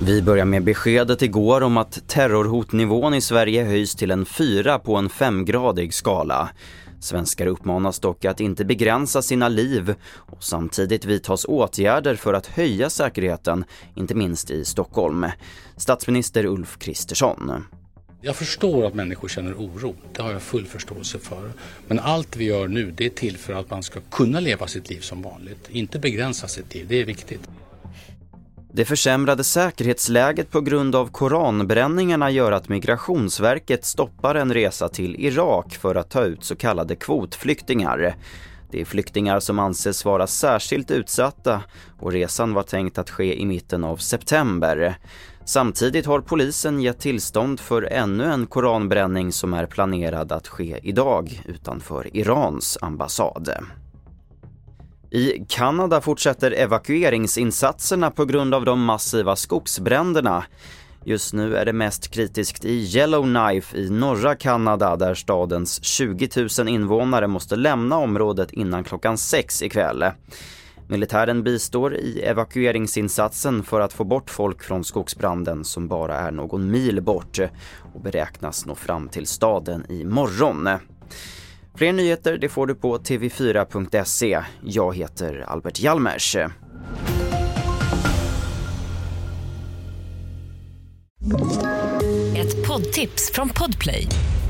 Vi börjar med beskedet igår om att terrorhotnivån i Sverige höjs till en fyra på en femgradig skala. Svenskar uppmanas dock att inte begränsa sina liv och samtidigt vidtas åtgärder för att höja säkerheten, inte minst i Stockholm. Statsminister Ulf Kristersson. Jag förstår att människor känner oro, det har jag full förståelse för. Men allt vi gör nu det är till för att man ska kunna leva sitt liv som vanligt, inte begränsa sitt liv, det är viktigt. Det försämrade säkerhetsläget på grund av koranbränningarna gör att Migrationsverket stoppar en resa till Irak för att ta ut så kallade kvotflyktingar. Det är flyktingar som anses vara särskilt utsatta och resan var tänkt att ske i mitten av september. Samtidigt har polisen gett tillstånd för ännu en koranbränning som är planerad att ske idag utanför Irans ambassad. I Kanada fortsätter evakueringsinsatserna på grund av de massiva skogsbränderna. Just nu är det mest kritiskt i Yellowknife i norra Kanada där stadens 20 000 invånare måste lämna området innan klockan sex ikväll. Militären bistår i evakueringsinsatsen för att få bort folk från skogsbranden som bara är någon mil bort och beräknas nå fram till staden imorgon. Fler nyheter det får du på tv4.se. Jag heter Albert Hjalmers. Ett poddtips från Podplay.